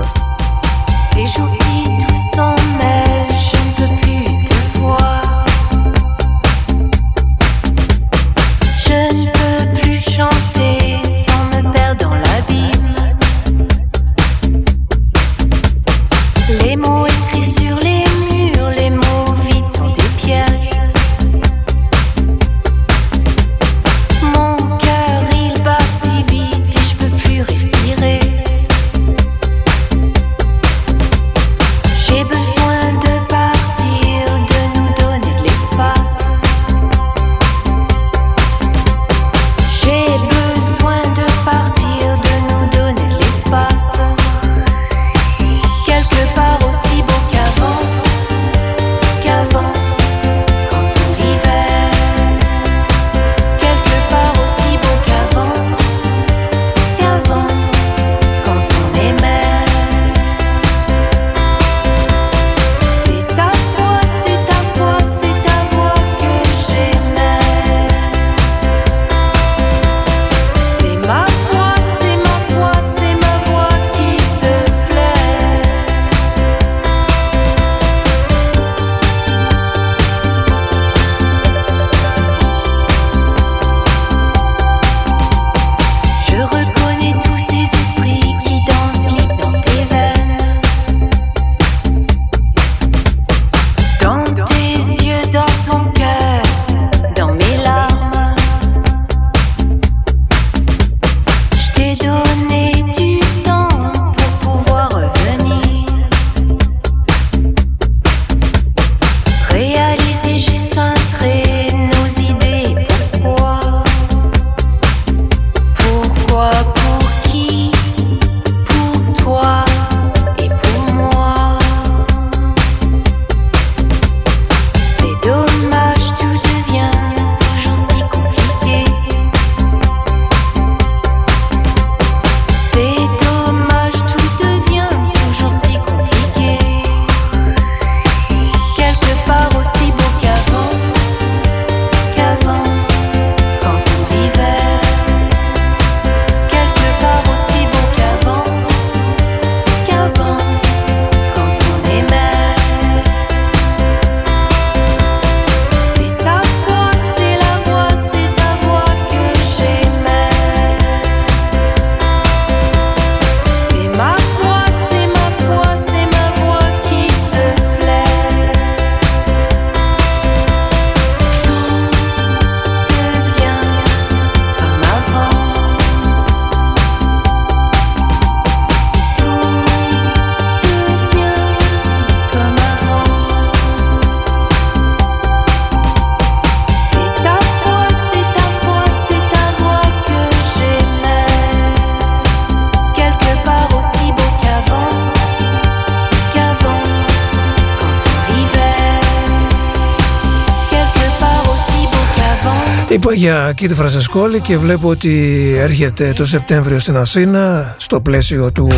για Κίτη Φρασεσκόλη και βλέπω ότι έρχεται το Σεπτέμβριο στην Αθήνα στο πλαίσιο του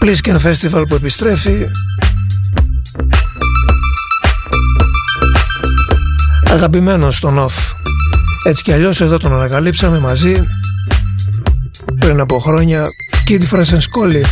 Plisken Festival που επιστρέφει. Αγαπημένος τον Οφ. Έτσι κι αλλιώς εδώ τον ανακαλύψαμε μαζί πριν από χρόνια Κίτη Φρασεσκόλη.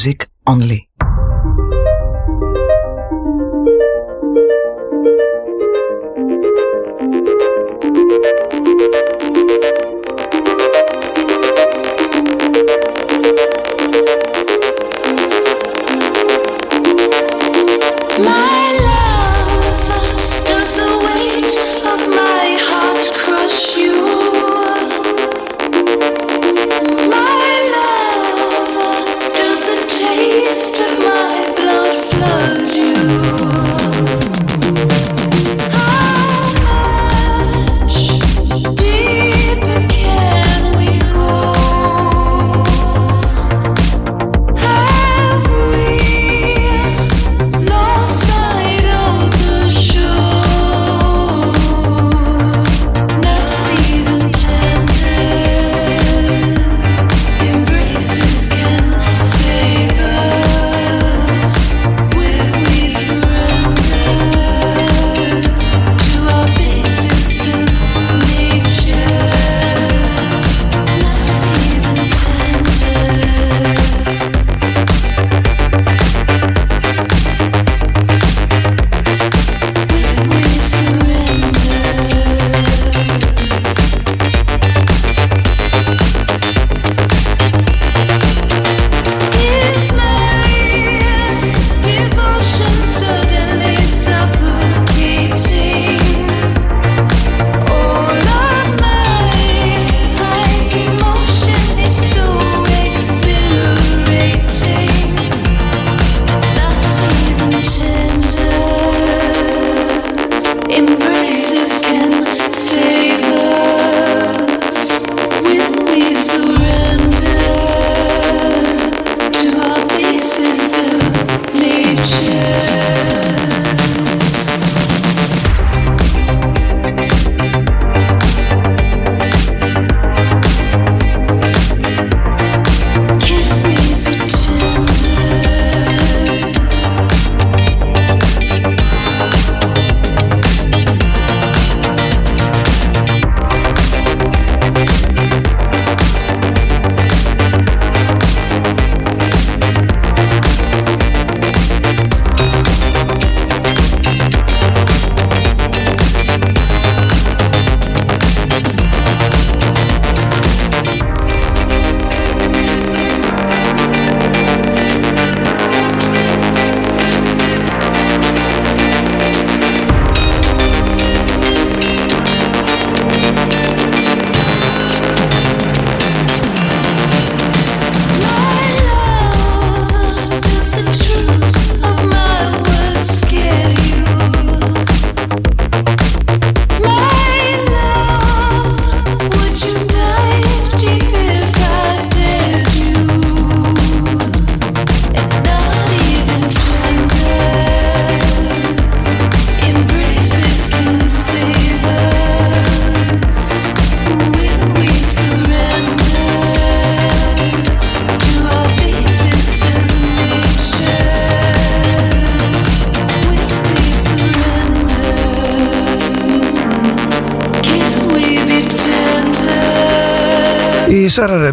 music only.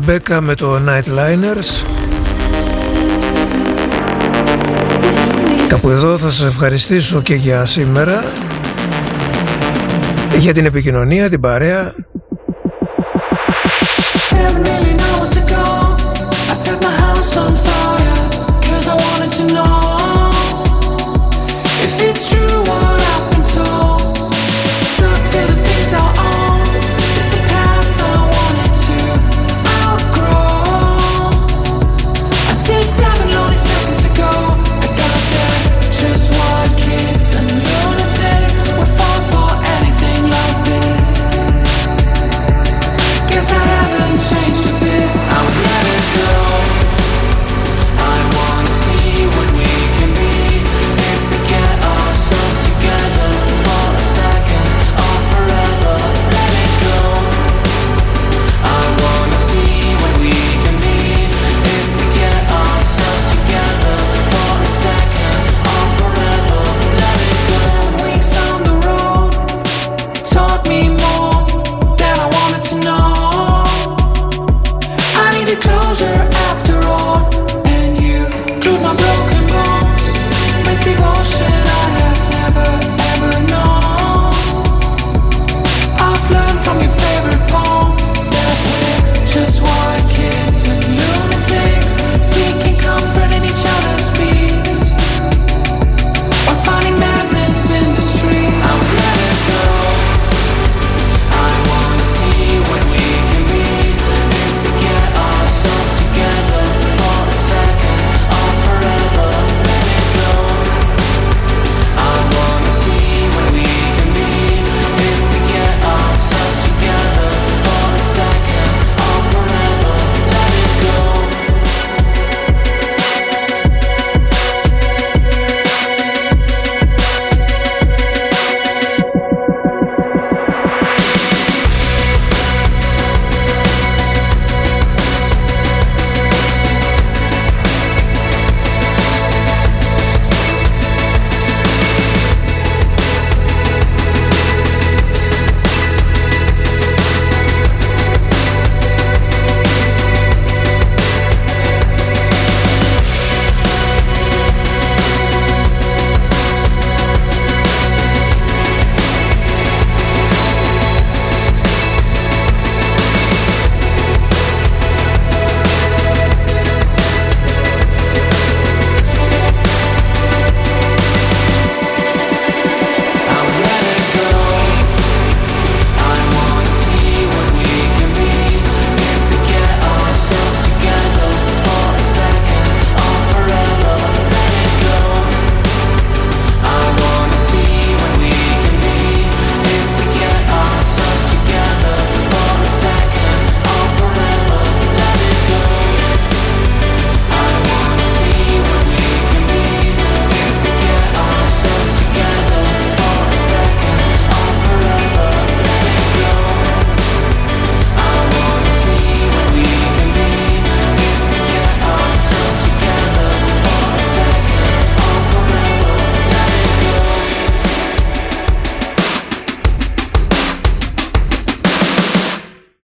Rebecca με το Nightliners. Κάπου εδώ θα σας ευχαριστήσω και για σήμερα. Για την επικοινωνία, την παρέα. Seven million hours ago, I set my house on fire.